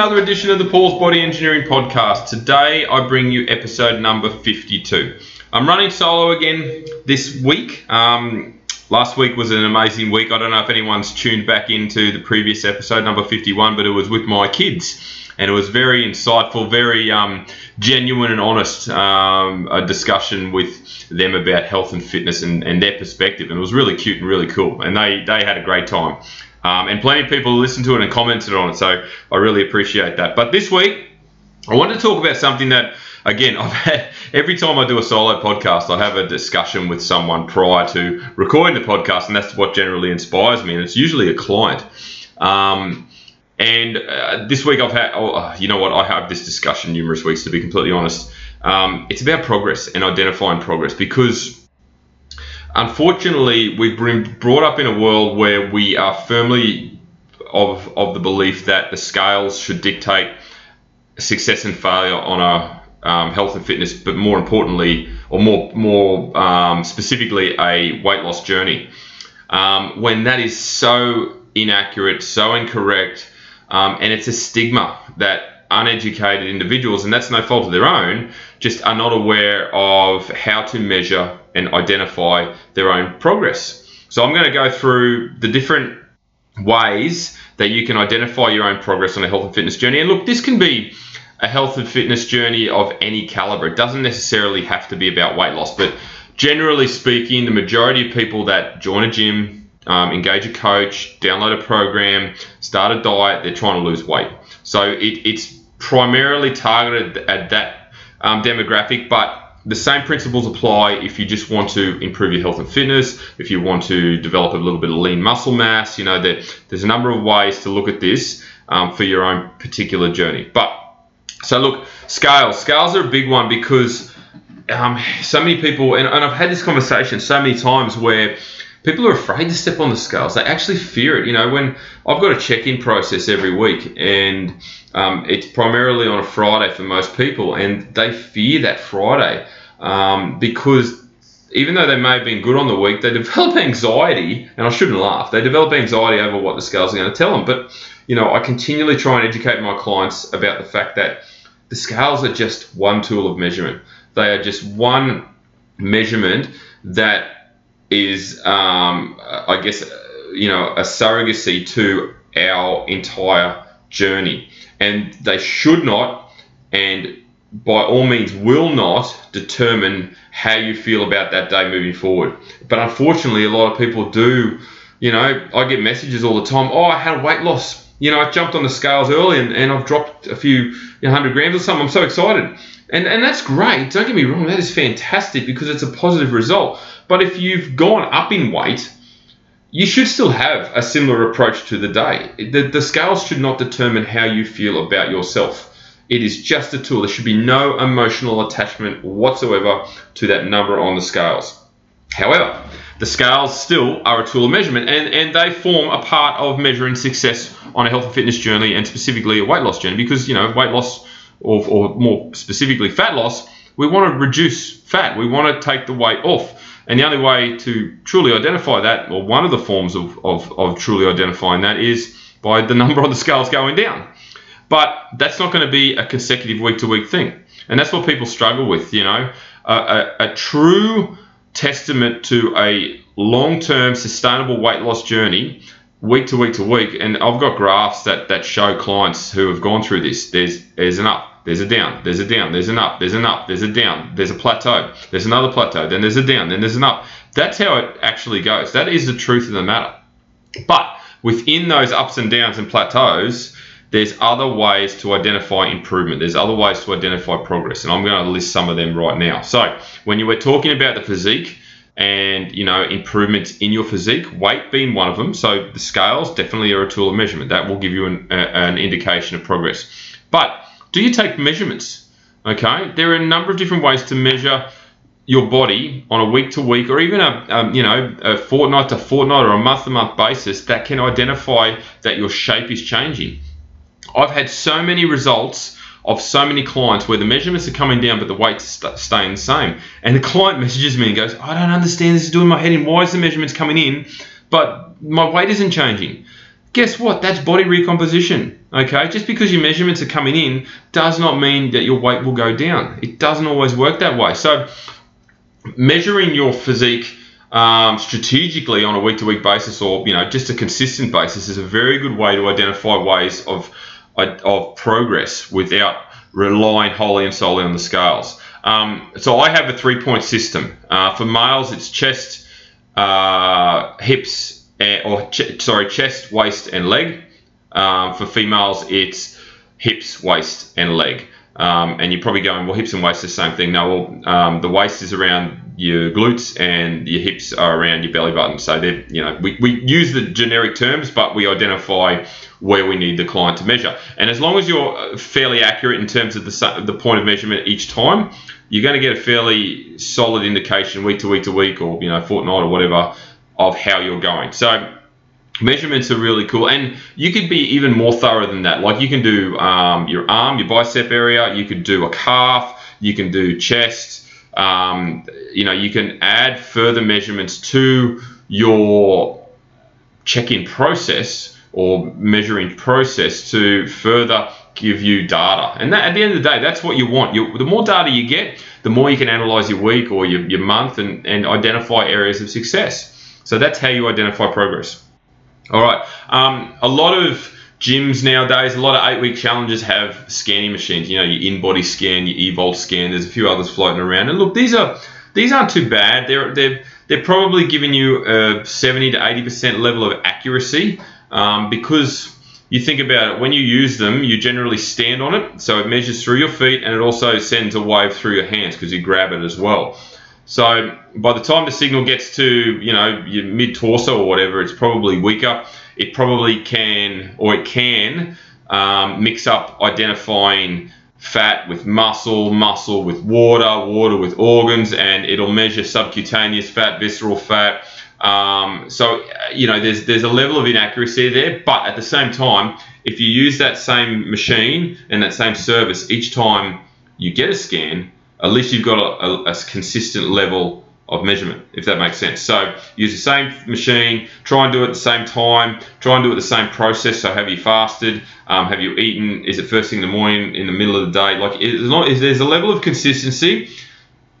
another edition of the Paul's Body Engineering Podcast. Today I bring you episode number 52. I'm running solo again this week. Um, last week was an amazing week. I don't know if anyone's tuned back into the previous episode, number 51, but it was with my kids. And it was very insightful, very um, genuine and honest um, a discussion with them about health and fitness and, and their perspective. And it was really cute and really cool. And they, they had a great time. Um, and plenty of people listened to it and commented on it, so I really appreciate that. But this week, I wanted to talk about something that, again, I've had every time I do a solo podcast, I have a discussion with someone prior to recording the podcast, and that's what generally inspires me, and it's usually a client. Um, and uh, this week I've had, oh, uh, you know what, I have this discussion numerous weeks to be completely honest. Um, it's about progress and identifying progress because unfortunately, we've been brought up in a world where we are firmly of, of the belief that the scales should dictate success and failure on a um, health and fitness, but more importantly, or more more um, specifically, a weight loss journey. Um, when that is so inaccurate, so incorrect, um, and it's a stigma that uneducated individuals, and that's no fault of their own, just are not aware of how to measure and identify their own progress. So I'm going to go through the different ways that you can identify your own progress on a health and fitness journey. And look, this can be a health and fitness journey of any caliber. It doesn't necessarily have to be about weight loss, but generally speaking, the majority of people that join a gym, um, engage a coach, download a program, start a diet, they're trying to lose weight. So it, it's primarily targeted at that um, demographic, but the same principles apply if you just want to improve your health and fitness, if you want to develop a little bit of lean muscle mass. You know, that there's a number of ways to look at this um, for your own particular journey. But so look, scales. Scales are a big one because um, so many people, and, and I've had this conversation so many times where people are afraid to step on the scales. They actually fear it. You know, when I've got a check-in process every week, and um, it's primarily on a Friday for most people, and they fear that Friday um, because even though they may have been good on the week, they develop anxiety, and I shouldn't laugh. They develop anxiety over what the scales are going to tell them. But you know, I continually try and educate my clients about the fact that the scales are just one tool of measurement. They are just one measurement that is, um, I guess, you know, a surrogacy to our entire journey. And they should not, and by all means will not, determine how you feel about that day moving forward. But unfortunately, a lot of people do. You know, I get messages all the time. Oh, I had weight loss. You know, I jumped on the scales early and, and I've dropped a few you know, hundred grams or something. I'm so excited. And, and that's great. Don't get me wrong. That is fantastic because it's a positive result. But if you've gone up in weight, you should still have a similar approach to the day. The, the scales should not determine how you feel about yourself. It is just a tool. There should be no emotional attachment whatsoever to that number on the scales. However, the scales still are a tool of measurement and, and they form a part of measuring success on a health and fitness journey and specifically a weight loss journey because, you know, weight loss or, or more specifically fat loss, we want to reduce fat. We want to take the weight off. And the only way to truly identify that, or one of the forms of, of, of truly identifying that, is by the number on the scales going down. But that's not going to be a consecutive week to week thing. And that's what people struggle with, you know. A, a, a true testament to a long term sustainable weight loss journey, week to week to week. And I've got graphs that, that show clients who have gone through this. There's, there's an up, there's a down, there's a down, there's an up, there's an up, there's a down, there's a plateau, there's another plateau, then there's a down, then there's an up. That's how it actually goes. That is the truth of the matter. But within those ups and downs and plateaus, there's other ways to identify improvement. There's other ways to identify progress, and I'm going to list some of them right now. So, when you were talking about the physique and you know improvements in your physique, weight being one of them. So the scales definitely are a tool of measurement. That will give you an, an indication of progress. But do you take measurements? Okay, there are a number of different ways to measure your body on a week to week or even a um, you know a fortnight to fortnight or a month to month basis that can identify that your shape is changing. I've had so many results of so many clients where the measurements are coming down but the weight's st- staying the same. And the client messages me and goes, I don't understand this is doing my head in. Why is the measurements coming in but my weight isn't changing? Guess what? That's body recomposition Okay, just because your measurements are coming in does not mean that your weight will go down. It doesn't always work that way. So, measuring your physique um, strategically on a week-to-week basis, or you know, just a consistent basis, is a very good way to identify ways of of progress without relying wholly and solely on the scales. Um, so, I have a three-point system. Uh, for males, it's chest, uh, hips, or ch- sorry, chest, waist, and leg. Um, for females, it's hips, waist, and leg. Um, and you're probably going, well, hips and waist are the same thing. No, well, um, the waist is around your glutes and your hips are around your belly button. So they you know, we, we use the generic terms, but we identify where we need the client to measure. And as long as you're fairly accurate in terms of the, the point of measurement each time, you're going to get a fairly solid indication week to week to week or, you know, fortnight or whatever of how you're going. So measurements are really cool and you could be even more thorough than that. Like you can do um, your arm your bicep area you could do a calf you can do chest um, you know you can add further measurements to your check-in process or measuring process to further give you data. And that at the end of the day that's what you want. You, the more data you get the more you can analyze your week or your, your month and, and identify areas of success. So that's how you identify progress all right. Um, a lot of gyms nowadays, a lot of eight week challenges have scanning machines. You know, your InBody scan, your Evolt scan. There's a few others floating around. And look, these are these aren't too bad. They're they're they're probably giving you a 70 to 80 percent level of accuracy um, because you think about it when you use them you generally stand on it so it measures through your feet and it also sends a wave through your hands because you grab it as well so by the time the signal gets to you know your mid torso or whatever, it's probably weaker. It probably can or it can um, mix up identifying fat with muscle, muscle with water, water with organs, and it'll measure subcutaneous fat, visceral fat. Um, so you know there's there's a level of inaccuracy there, but at the same time, if you use that same machine and that same service each time you get a scan, at least you've got a, a, a, consistent level of measurement, if that makes sense. So use the same machine, try and do it at the same time, try and do it the same process. So have you fasted? Um, have you eaten? Is it first thing in the morning, in the middle of the day? Like as there's a level of consistency,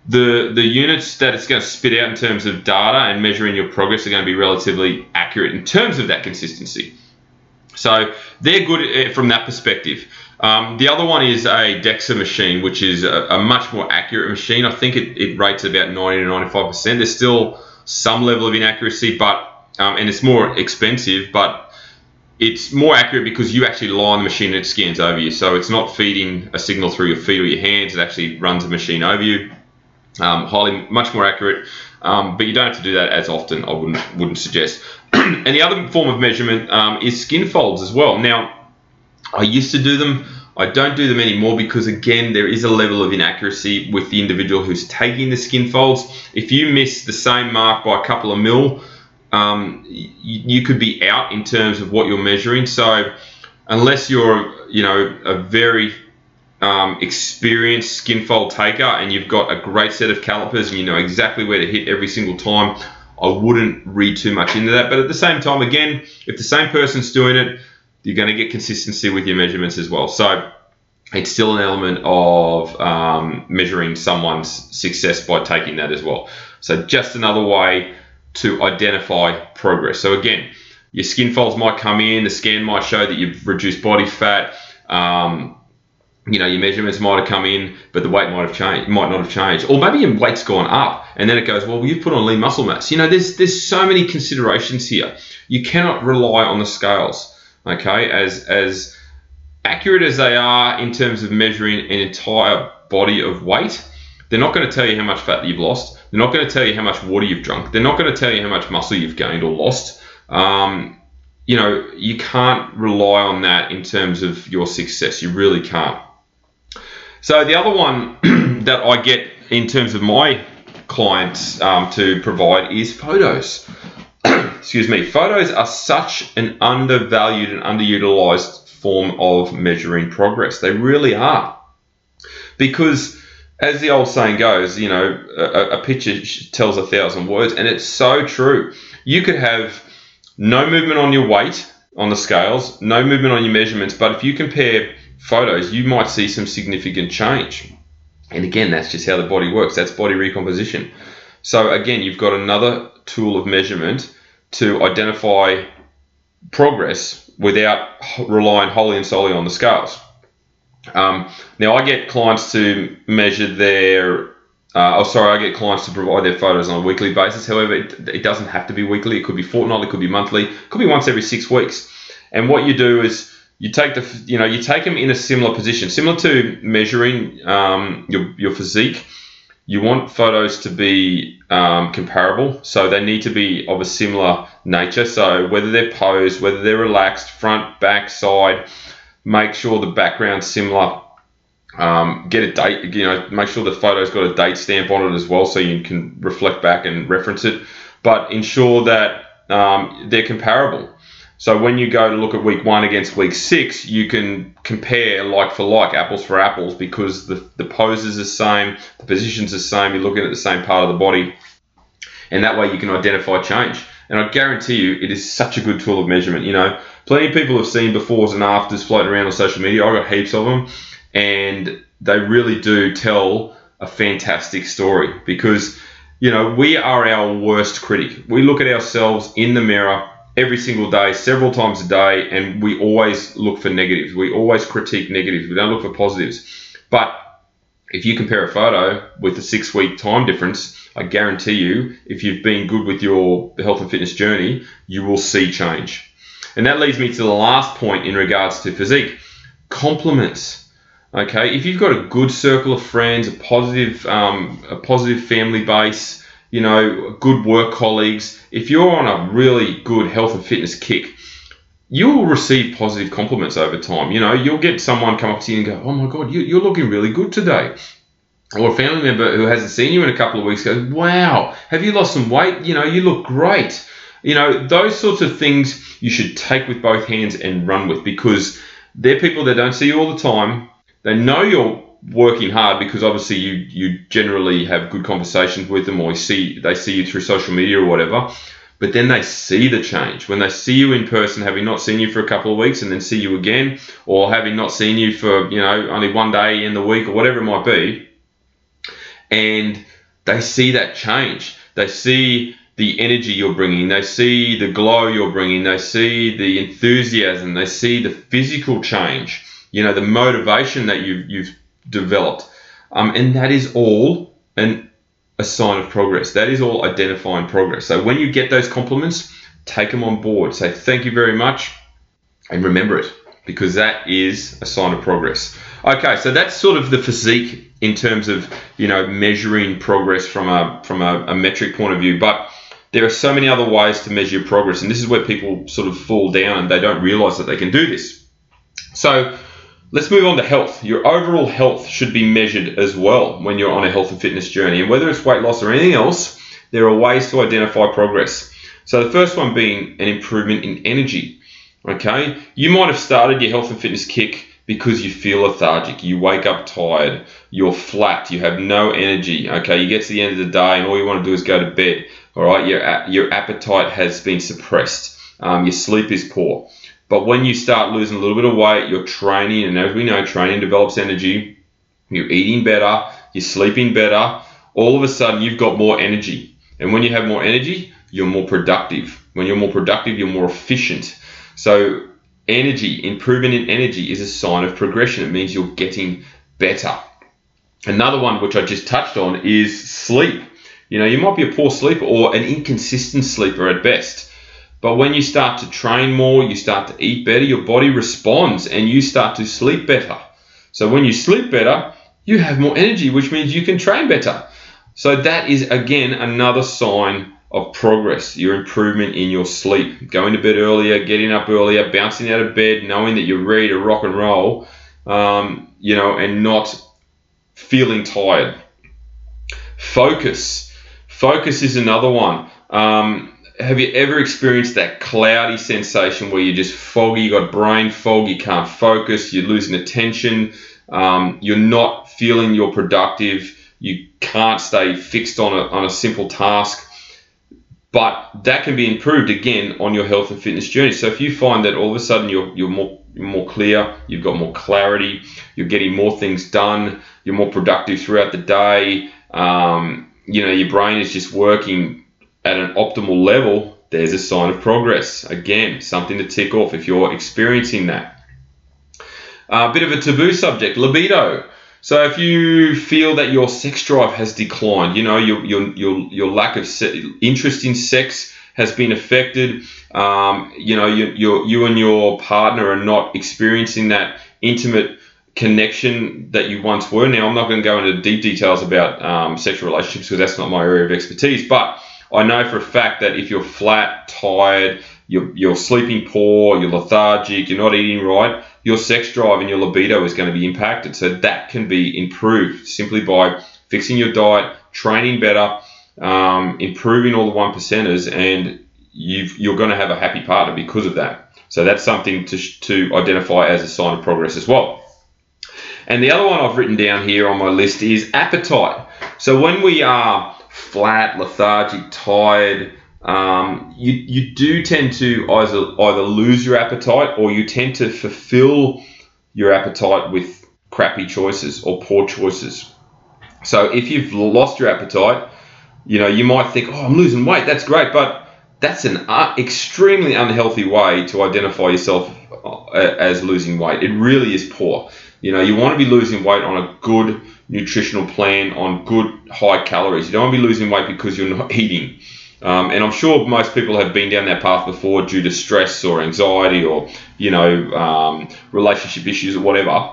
the the units that it's going to spit out in terms of data and measuring your progress are going to be relatively accurate in terms of that consistency. So they're good eh, from that perspective. Um, the other one is a DEXA machine, which is a, a much more accurate machine. I think it, it, rates about 90 to 95%. There's still some level of inaccuracy, but um, and it's more expensive, but it's more accurate because you actually lie on the machine and it scans over you. So it's not feeding a signal through your feet or your hands. It actually runs a machine over you. Um, highly, much more accurate, um, but you don't have to do that as often. I wouldn't wouldn't suggest. and the other form of measurement um, is skin folds as well. Now I used to do them. I don't do them anymore because, again, there is a level of inaccuracy with the individual who's taking the skin folds. If you miss the same mark by a couple of mil, um, you, you could be out in terms of what you're measuring. So, unless you're, you know, a very um, experienced skin fold taker and you've got a great set of calipers and you know exactly where to hit every single time, I wouldn't read too much into that. But at the same time, again, if the same person's doing it, you're going to get consistency with your measurements as well. So it's still an element of um, measuring someone's success by taking that as well. So just another way to identify progress. So again, your skin folds might come in, the scan might show that you've reduced body fat. Um, you know, your measurements might have come in, but the weight might have changed, might not have changed, or maybe your weight's gone up, and then it goes, well, you've put on lean muscle mass. You know, there's there's so many considerations here. You cannot rely on the scales okay, as as accurate as they are in terms of measuring an entire body of weight, they're not going to tell you how much fat you've lost. They're not going to tell you how much water you've drunk. They're not going to tell you how much muscle you've gained or lost. Um, you know, you can't rely on that in terms of your success. You really can't. So the other one that I get in terms of my clients um, to provide is photos excuse me, photos are such an undervalued and underutilized form of measuring progress. They really are. Because, as the old saying goes, you know, a, a picture tells a thousand words, and it's so true. You could have no movement on your weight on the scales, no movement on your measurements, but if you compare photos, you might see some significant change. And again, that's just how the body works. That's body recomposition. So again, you've got another tool of measurement to identify progress without relying wholly and solely on the scales. Um, now, I get clients to measure their, uh, oh, sorry, I get clients to provide their photos on a weekly basis. However, it, it doesn't have to be weekly. It could be fortnightly, it could be monthly, it could be once every six weeks. And what you do is you take the, you know, you take them in a similar position, similar to measuring um, your, your physique. You want photos to be um, comparable, so they need to be of a similar nature. So whether they're posed, whether they're relaxed, front, back, side, make sure the background's similar. Um, get a date, you know, make sure the photo's got a date stamp on it as well, so you can reflect back and reference it. But ensure that um, they're comparable. So when you go to look at week one against week six, you can compare like for like, apples for apples, because the, the pose is the same, the position's are the same, you're looking at the same part of the body, and that way you can identify change. And I guarantee you, it is such a good tool of measurement. You know, plenty of people have seen befores and afters floating around on social media. I've got heaps of them, and they really do tell a fantastic story because, you know, we are our worst critic. We look at ourselves in the mirror every single day, several times a day, and we always look for negatives. We always critique negatives. We don't look for positives. But if you compare a photo with a six week time difference, I guarantee you, if you've been good with your health and fitness journey, you will see change. And that leads me to the last point in regards to physique compliments. Okay, if you've got a good circle of friends, a positive, um, a positive family base, you know, good work colleagues, if you're on a really good health and fitness kick, you will receive positive compliments over time. You know, you'll get someone come up to you and go, "Oh my God, you, are looking really good today," or a family member who hasn't seen you in a couple of weeks goes, "Wow, have you lost some weight? You know, you look great." You know, those sorts of things you should take with both hands and run with because they're people that don't see you all the time. They know you're working hard because obviously you you generally have good conversations with them or see they see you through social media or whatever but then they see the change. When they see you in person having not seen you for a couple of weeks and then see you again or having not seen you for you know only one day in the week or whatever it might be and they see that change. They see the energy you're bringing. They see the glow you're bringing. They see the enthusiasm. They see the physical change. You know the motivation that you've you've developed. Um, and that is all an, a sign of progress. That is all identifying progress. So when you get those compliments, take them on board. Say thank you very much and remember it because that is a sign of progress. Okay, so that's sort of the physique in terms of you know measuring progress from a from a, a metric point of view. But there are so many other ways to measure progress, and this is where people sort of fall down and they don't realize that they can do this. So Let's move on to health. Your overall health should be measured as well when you're on a health and fitness journey. And whether it's weight loss or anything else, there are ways to identify progress. So the first one being an improvement in energy. Okay, you might have started your health and fitness kick because you feel lethargic, you wake up tired, you're flat, you have no energy. Okay, you get to the end of the day and all you want to do is go to bed. All right, your your appetite has been suppressed, um, your sleep is poor. But when you start losing a little bit of weight, you're training, and as we know, training develops energy. You're eating better, you're sleeping better. All of a sudden, you've got more energy. And when you have more energy, you're more productive. When you're more productive, you're more efficient. So, energy, improvement in energy is a sign of progression. It means you're getting better. Another one, which I just touched on, is sleep. You know, you might be a poor sleeper or an inconsistent sleeper at best. But when you start to train more, you start to eat better, your body responds and you start to sleep better. So when you sleep better, you have more energy, which means you can train better. So that is again another sign of progress, your improvement in your sleep. Going to bed earlier, getting up earlier, bouncing out of bed, knowing that you're ready to rock and roll, um, you know, and not feeling tired. Focus. Focus is another one. Um, have you ever experienced that cloudy sensation where you're just foggy, you got brain fog, you can't focus, you're losing attention, um, you're not feeling you're productive, you can't stay fixed on a, on a simple task? but that can be improved again on your health and fitness journey. So if you find that all of a sudden you're, you're more more clear, you've got more clarity, you're getting more things done, you're more productive throughout the day, um, you know, your brain is just working at an optimal level, there's a sign of progress. Again, something to tick off if you're experiencing that. A uh, bit of a taboo subject, libido. So if you feel that your sex drive has declined, you know, your, your, your, your lack of se- interest in sex has been affected, um, you know, you, you, you and your partner are not experiencing that intimate connection that you once were. Now, I'm not going to go into deep details about um, sexual relationships because that's not my area of expertise, but I know for a fact that if you're flat, tired, you're, you're sleeping poor, you're lethargic, you're not eating right, your sex drive and your libido is going to be impacted. So that can be improved simply by fixing your diet, training better, um, improving all the one percenters, and you are going to have a happy partner because of that. So that's something to, to identify as a sign of progress as well. And the other one I've written down here on my list is appetite. So when we are flat, lethargic, tired, um, you, you do tend to either, either lose your appetite or you tend to fulfill your appetite with crappy choices or poor choices. So if you've lost your appetite, you know, you might think, oh, I'm losing weight, that's great, but that's an uh, extremely unhealthy way to identify yourself uh, as losing weight. It really is poor. You know, you want to be losing weight on a good nutritional plan, on good high calories. You don't want to be losing weight because you're not eating. Um, and I'm sure most people have been down that path before due to stress or anxiety or, you know, um, relationship issues or whatever.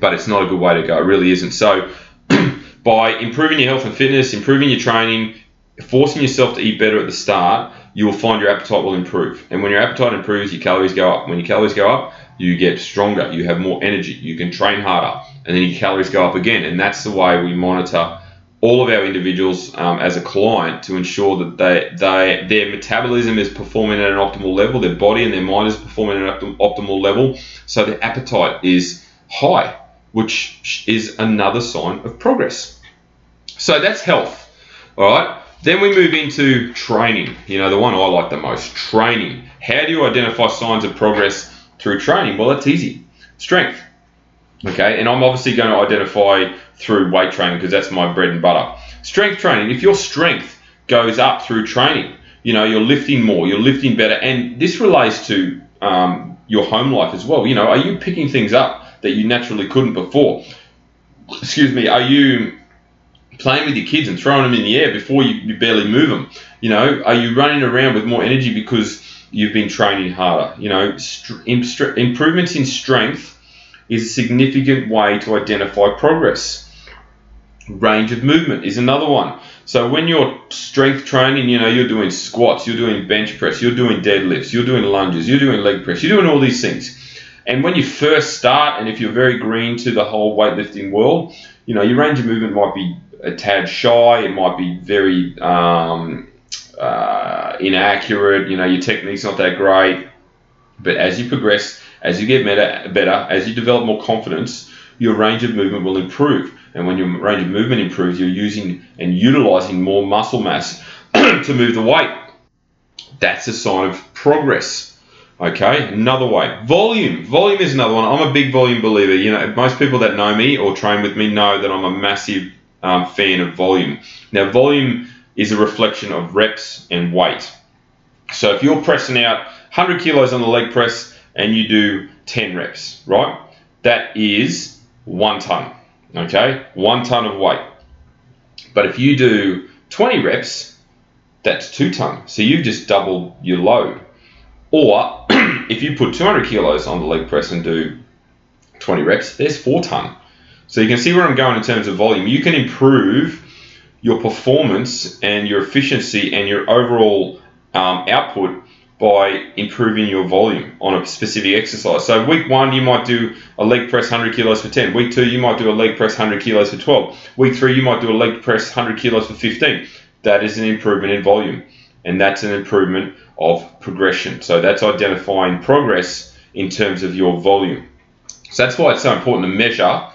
But it's not a good way to go. It really isn't. So, by improving your health and fitness, improving your training, forcing yourself to eat better at the start, you will find your appetite will improve. And when your appetite improves, your calories go up. When your calories go up, you get stronger, you have more energy, you can train harder, and then your calories go up again. And that's the way we monitor all of our individuals um, as a client to ensure that they, they their metabolism is performing at an optimal level, their body and their mind is performing at an optimal level, so their appetite is high, which is another sign of progress. So that's health. All right. Then we move into training. You know, the one I like the most training. How do you identify signs of progress through training? Well, it's easy. Strength. Okay. And I'm obviously going to identify through weight training because that's my bread and butter. Strength training. If your strength goes up through training, you know, you're lifting more, you're lifting better. And this relates to um, your home life as well. You know, are you picking things up that you naturally couldn't before? Excuse me. Are you playing with your kids and throwing them in the air before you, you barely move them? You know, are you running around with more energy because you've been training harder? You know, st- improvements in strength is a significant way to identify progress. Range of movement is another one. So when you're strength training, you know, you're doing squats, you're doing bench press, you're doing deadlifts, you're doing lunges, you're doing leg press, you're doing all these things. And when you first start, and if you're very green to the whole weightlifting world, you know, your range of movement might be a tad shy. It might be very um, uh, inaccurate. You know, your technique's not that great. But as you progress, as you get better, better, as you develop more confidence, your range of movement will improve. And when your range of movement improves, you're using and utilizing more muscle mass to move the weight. That's a sign of progress. Okay, another way. Volume. Volume is another one. I'm a big volume believer. You know, most people that know me or train with me know that I'm a massive um, fan of volume. Now, volume is a reflection of reps and weight. So if you're pressing out 100 kilos on the leg press and you do 10 reps, right? That is one ton, okay? One ton of weight. But if you do 20 reps, that's two ton. So you've just doubled your load. Or if you put 200 kilos on the leg press and do 20 reps, there's four ton. So you can see where I'm going in terms of volume. You can improve your performance and your efficiency and your overall um, output by improving your volume on a specific exercise. So week one, you might do a leg press 100 kilos for 10. Week two, you might do a leg press 100 kilos for 12. Week three, you might do a leg press 100 kilos for 15. That is an improvement in volume, and that's an improvement of progression. So that's identifying progress in terms of your volume. So that's why it's so important to measure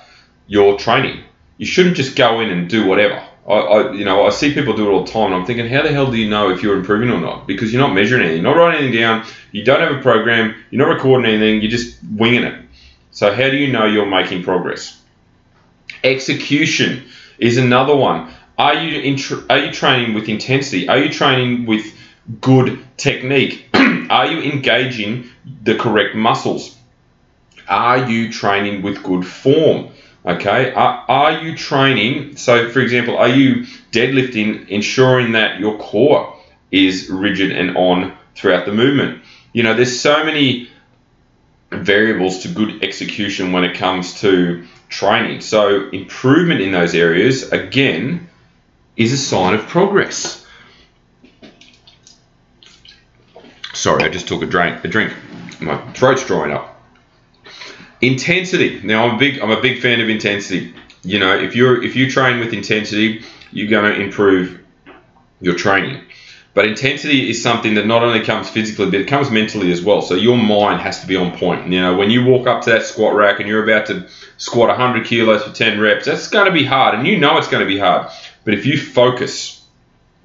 your training. You shouldn't just go in and do whatever. I, I, you know, I see people do it all the time, and I'm thinking, how the hell do you know if you're improving or not? Because you're not measuring anything, you're not writing anything down, you don't have a program, you're not recording anything, you're just winging it. So how do you know you're making progress? Execution is another one. Are you in are you training with intensity? Are you training with good technique? are you engaging the correct muscles? Are you training with good form? Okay, are, are you training? So, for example, are you deadlifting, ensuring that your core is rigid and on throughout the movement? You know, there's so many variables to good execution when it comes to training. So, improvement in those areas, again, is a sign of progress. Sorry, I just took a drink. A drink. My throat's drying up. Intensity. Now I'm a big I'm a big fan of intensity. You know, if you're if you train with intensity, you're going to improve your training. But intensity is something that not only comes physically, but it comes mentally as well. So your mind has to be on point. You know, when you walk up to that squat rack and you're about to squat 100 kilos for 10 reps, that's going to be hard, and you know it's going to be hard. But if you focus,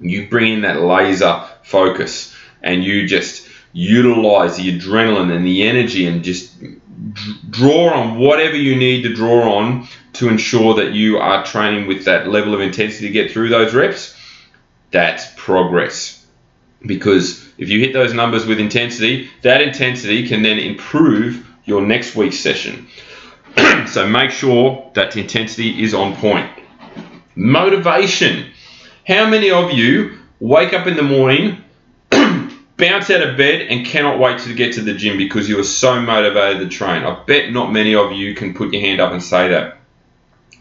you bring in that laser focus, and you just utilize the adrenaline and the energy, and just draw on whatever you need to draw on to ensure that you are training with that level of intensity to get through those reps, that's progress. Because if you hit those numbers with intensity, that intensity can then improve your next week's session. so make sure that intensity is on point. Motivation. How many of you wake up in the morning bounce out of bed and cannot wait to get to the gym because you are so motivated to train. I bet not many of you can put your hand up and say that.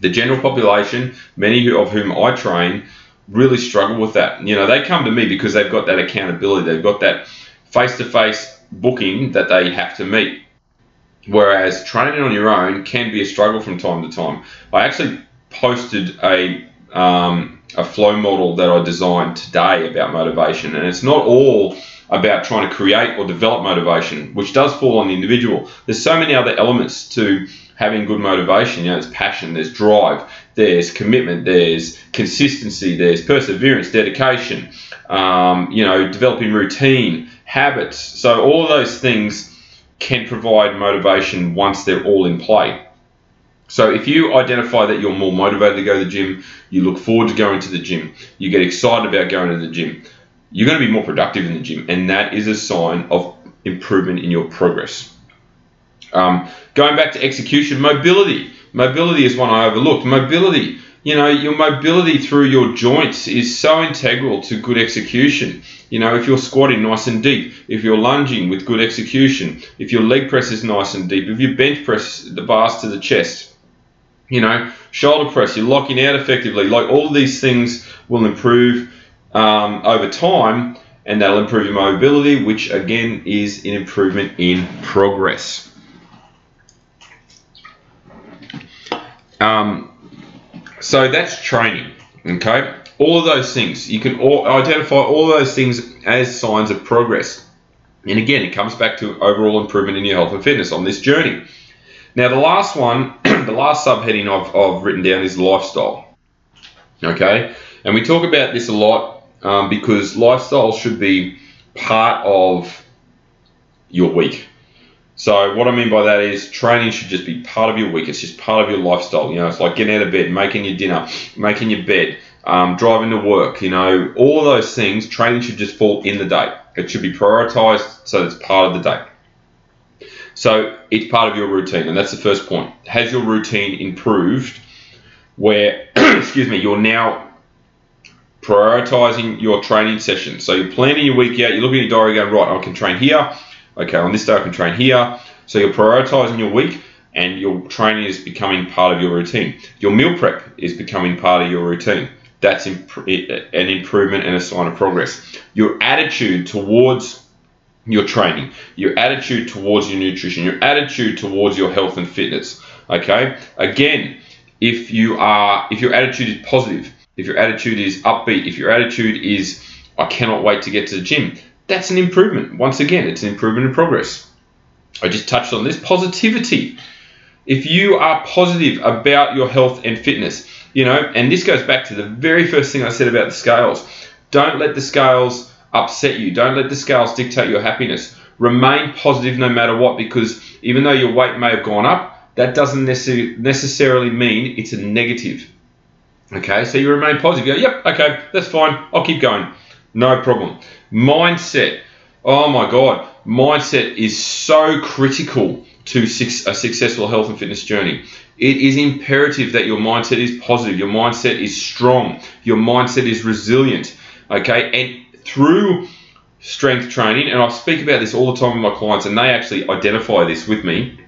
The general population, many of whom I train, really struggle with that. You know, they come to me because they've got that accountability, they've got that face to face booking that they have to meet. Whereas training on your own can be a struggle from time to time. I actually posted a um, a flow model that I designed today about motivation, and it's not all about trying to create or develop motivation, which does fall on the individual. There's so many other elements to having good motivation. You know, there's passion, there's drive, there's commitment, there's consistency, there's perseverance, dedication. Um, you know, developing routine, habits. So all of those things can provide motivation once they're all in play. So if you identify that you're more motivated to go to the gym, you look forward to going to the gym, you get excited about going to the gym, you're going to be more productive in the gym, and that is a sign of improvement in your progress. Um, going back to execution, mobility. Mobility is one I overlooked. Mobility, you know, your mobility through your joints is so integral to good execution. You know, if you're squatting nice and deep, if you're lunging with good execution, if your leg press is nice and deep, if you bench press the bars to the chest, you know, shoulder press, you're locking out effectively. Like all of these things will improve um, over time, and that'll improve your mobility, which again is an improvement in progress. Um, so that's training. Okay, all of those things you can all identify all those things as signs of progress. And again, it comes back to overall improvement in your health and fitness on this journey. Now, the last one, the last subheading I've, I've written down is lifestyle. Okay, and we talk about this a lot um, because lifestyle should be part of your week. So what I mean by that is training should just be part of your week. It's just part of your lifestyle. You know, it's like getting out of bed, making your dinner, making your bed, um, driving to work. You know, all those things. Training should just fall in the day. It should be prioritized so it's part of the day. So it's part of your routine, and that's the first point. Has your routine improved? Where, excuse me, you're now prioritizing your training sessions. So you're planning your week out, you're looking at your diary going, right, I can train here. Okay, on this day I can train here. So you're prioritizing your week and your training is becoming part of your routine. Your meal prep is becoming part of your routine. That's imp- an improvement and a sign of progress. Your attitude towards your training, your attitude towards your nutrition, your attitude towards your health and fitness. Okay, again, if you are if your attitude is positive, if your attitude is upbeat, if your attitude is, I cannot wait to get to the gym, that's an improvement. Once again, it's an improvement in progress. I just touched on this positivity. If you are positive about your health and fitness, You know, and this goes back to the very first thing I said about the scales. Don't let the scales upset you. Don't let the scales dictate your happiness. Remain positive no matter what, because even though your weight may have gone up, that doesn't necessarily mean it's a negative. Okay, so you remain positive. You go, yep, okay, that's fine. I'll keep going. No problem. Mindset. Oh my God. Mindset is so critical to a successful health and fitness journey. It is imperative that your mindset is positive, your mindset is strong, your mindset is resilient. Okay, and through strength training, and I speak about this all the time with my clients, and they actually identify this with me.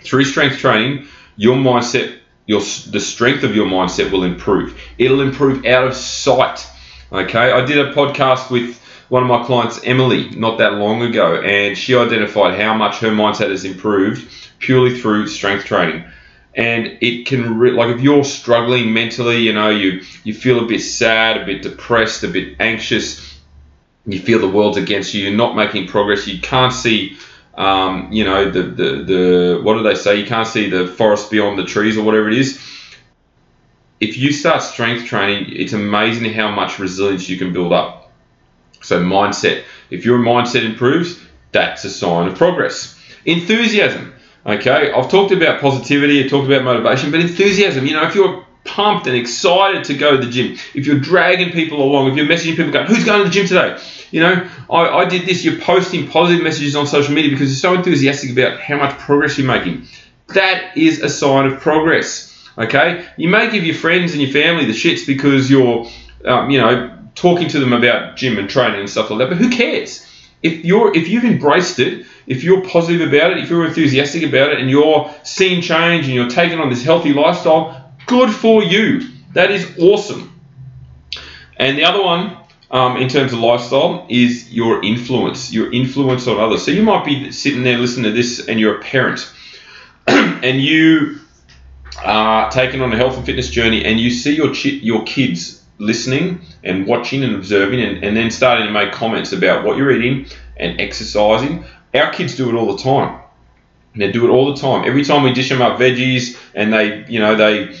Through strength training, your mindset, your the strength of your mindset will improve. It'll improve out of sight. Okay, I did a podcast with one of my clients, Emily, not that long ago, and she identified how much her mindset has improved purely through strength training. And it can, re- like, if you're struggling mentally, you know, you you feel a bit sad, a bit depressed, a bit anxious, you feel the world's against you, you're not making progress, you can't see, um, you know, the, the the what do they say? You can't see the forest beyond the trees or whatever it is. If you start strength training, it's amazing how much resilience you can build up so, mindset. If your mindset improves, that's a sign of progress. Enthusiasm. Okay, I've talked about positivity, I've talked about motivation, but enthusiasm, you know, if you're pumped and excited to go to the gym, if you're dragging people along, if you're messaging people going, who's going to the gym today? You know, I, I did this, you're posting positive messages on social media because you're so enthusiastic about how much progress you're making. That is a sign of progress. Okay, you may give your friends and your family the shits because you're, um, you know, talking to them about gym and training and stuff like that. But who cares? If you're if you've embraced it, if you're positive about it, if you're enthusiastic about it, and you're seeing change and you're taking on this healthy lifestyle, good for you. That is awesome. And the other one, um, in terms of lifestyle, is your influence. Your influence on others. So you might be sitting there listening to this, and you're a parent, and you are taking on a health and fitness journey, and you see your your kids listening and watching and observing and, and then starting to make comments about what you're eating and exercising. Our kids do it all the time. They do it all the time. Every time we dish them up veggies and they, you know, they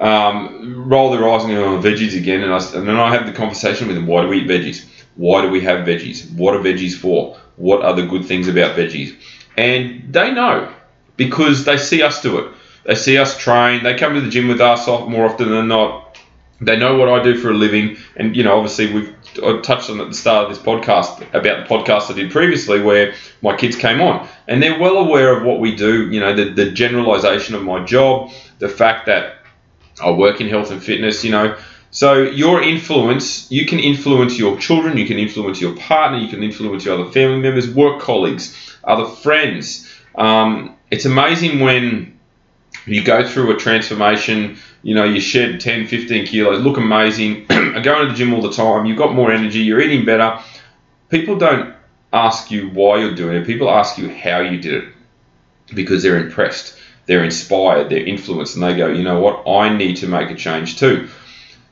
um, roll their eyes and go, oh, veggies again. And, I, and then I have the conversation with them, why do we eat veggies? Why do we have veggies? What are veggies for? What are the good things about veggies? And they know because they see us do it. They see us train. They come to the gym with us more often than not they know what I do for a living, and you know, obviously, we've touched on at the start of this podcast about the podcast I did previously, where my kids came on, and they're well aware of what we do. You know, the, the generalization of my job, the fact that I work in health and fitness. You know, so your influence, you can influence your children, you can influence your partner, you can influence your other family members, work colleagues, other friends. Um, it's amazing when you go through a transformation you know, you shed 10, 15 kilos, look amazing, are going to the gym all the time, you've got more energy, you're eating better. People don't ask you why you're doing it, people ask you how you did it because they're impressed, they're inspired, they're influenced, and they go, you know what, I need to make a change too.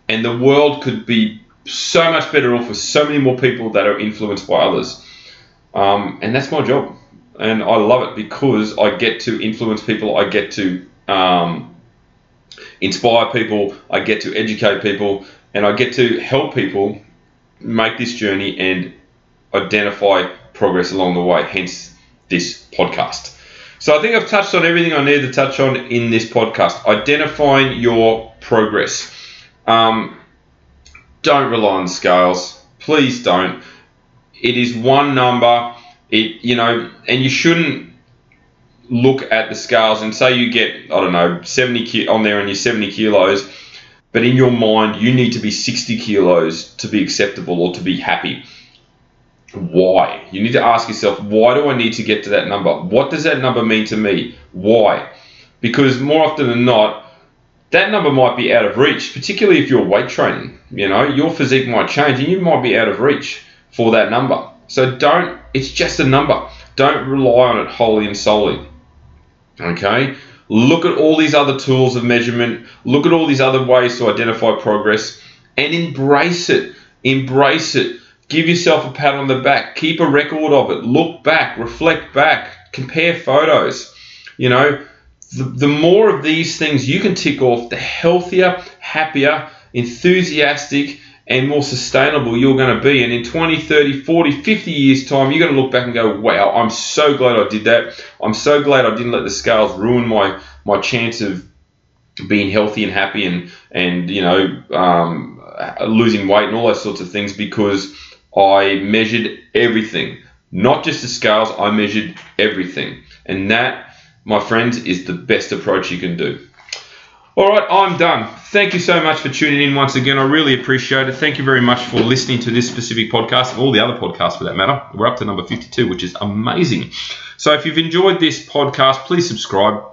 And the world could be so much better off with so many more people that are influenced by others. Um, and that's my job. And I love it because I get to influence people, I get to um, inspire people, I get to educate people, and I get to help people make this journey and identify progress along the way, hence this podcast. So I think I've touched on everything I need to touch on in this podcast. Identifying your progress. Um, don't rely on scales. Please don't. It is one number. It you know, and you shouldn't look at the scales and say you get, I don't know, 70 ki- on there and you're 70 kilos, but in your mind you need to be 60 kilos to be acceptable or to be happy. Why? You need to ask yourself, why do I need to get to that number? What does that number mean to me? Why? Because more often than not, that number might be out of reach, particularly if you're weight training. You know, your physique might change and you might be out of reach for that number. So don't, it's just a number. Don't rely on it wholly and solely. Okay? Look at all these other tools of measurement, look at all these other ways to identify progress, and embrace it. Embrace it. Give yourself a pat on the back. Keep a record of it. Look back, reflect back, compare photos. You know, the, the more of these things you can tick off, the healthier, happier, enthusiastic, and more sustainable you're going to be. And in 20, 30, 40, 50 years' time, you're going to look back and go, wow, I'm so glad I did that. I'm so glad I didn't let the scales ruin my, my chance of being healthy and happy and, and you know, um, losing weight and all those sorts of things because I measured everything. Not just the scales, I measured everything. And that, my friends, is the best approach you can do. All right, I'm done. Thank you so much for tuning in once again. I really appreciate it. Thank you very much for listening to this specific podcast all the other podcasts for that matter. We're up to number 52, which is amazing. So if you've enjoyed this podcast, please subscribe.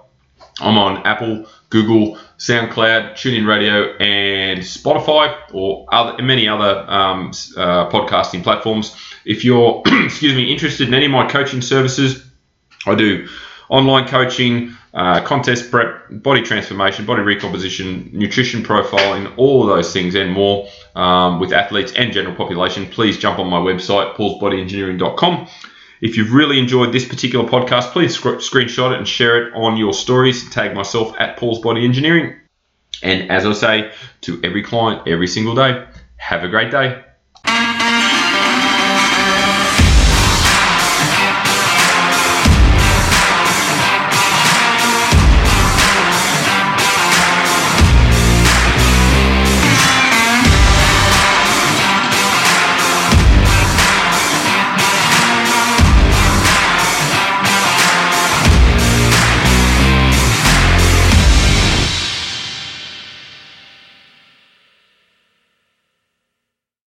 I'm on Apple, Google, SoundCloud, TuneIn Radio, and Spotify, or other, many other um, uh, podcasting platforms. If you're, excuse me, interested in any of my coaching services, I do online coaching uh, contest prep, body transformation, body recomposition, nutrition profiling, all of those things and more um, with athletes and general population, please jump on my website, paulsbodyengineering.com. If you've really enjoyed this particular podcast, please sc- screenshot it and share it on your stories. Tag myself at Paul's Body Engineering. And as I say to every client every single day, have a great day.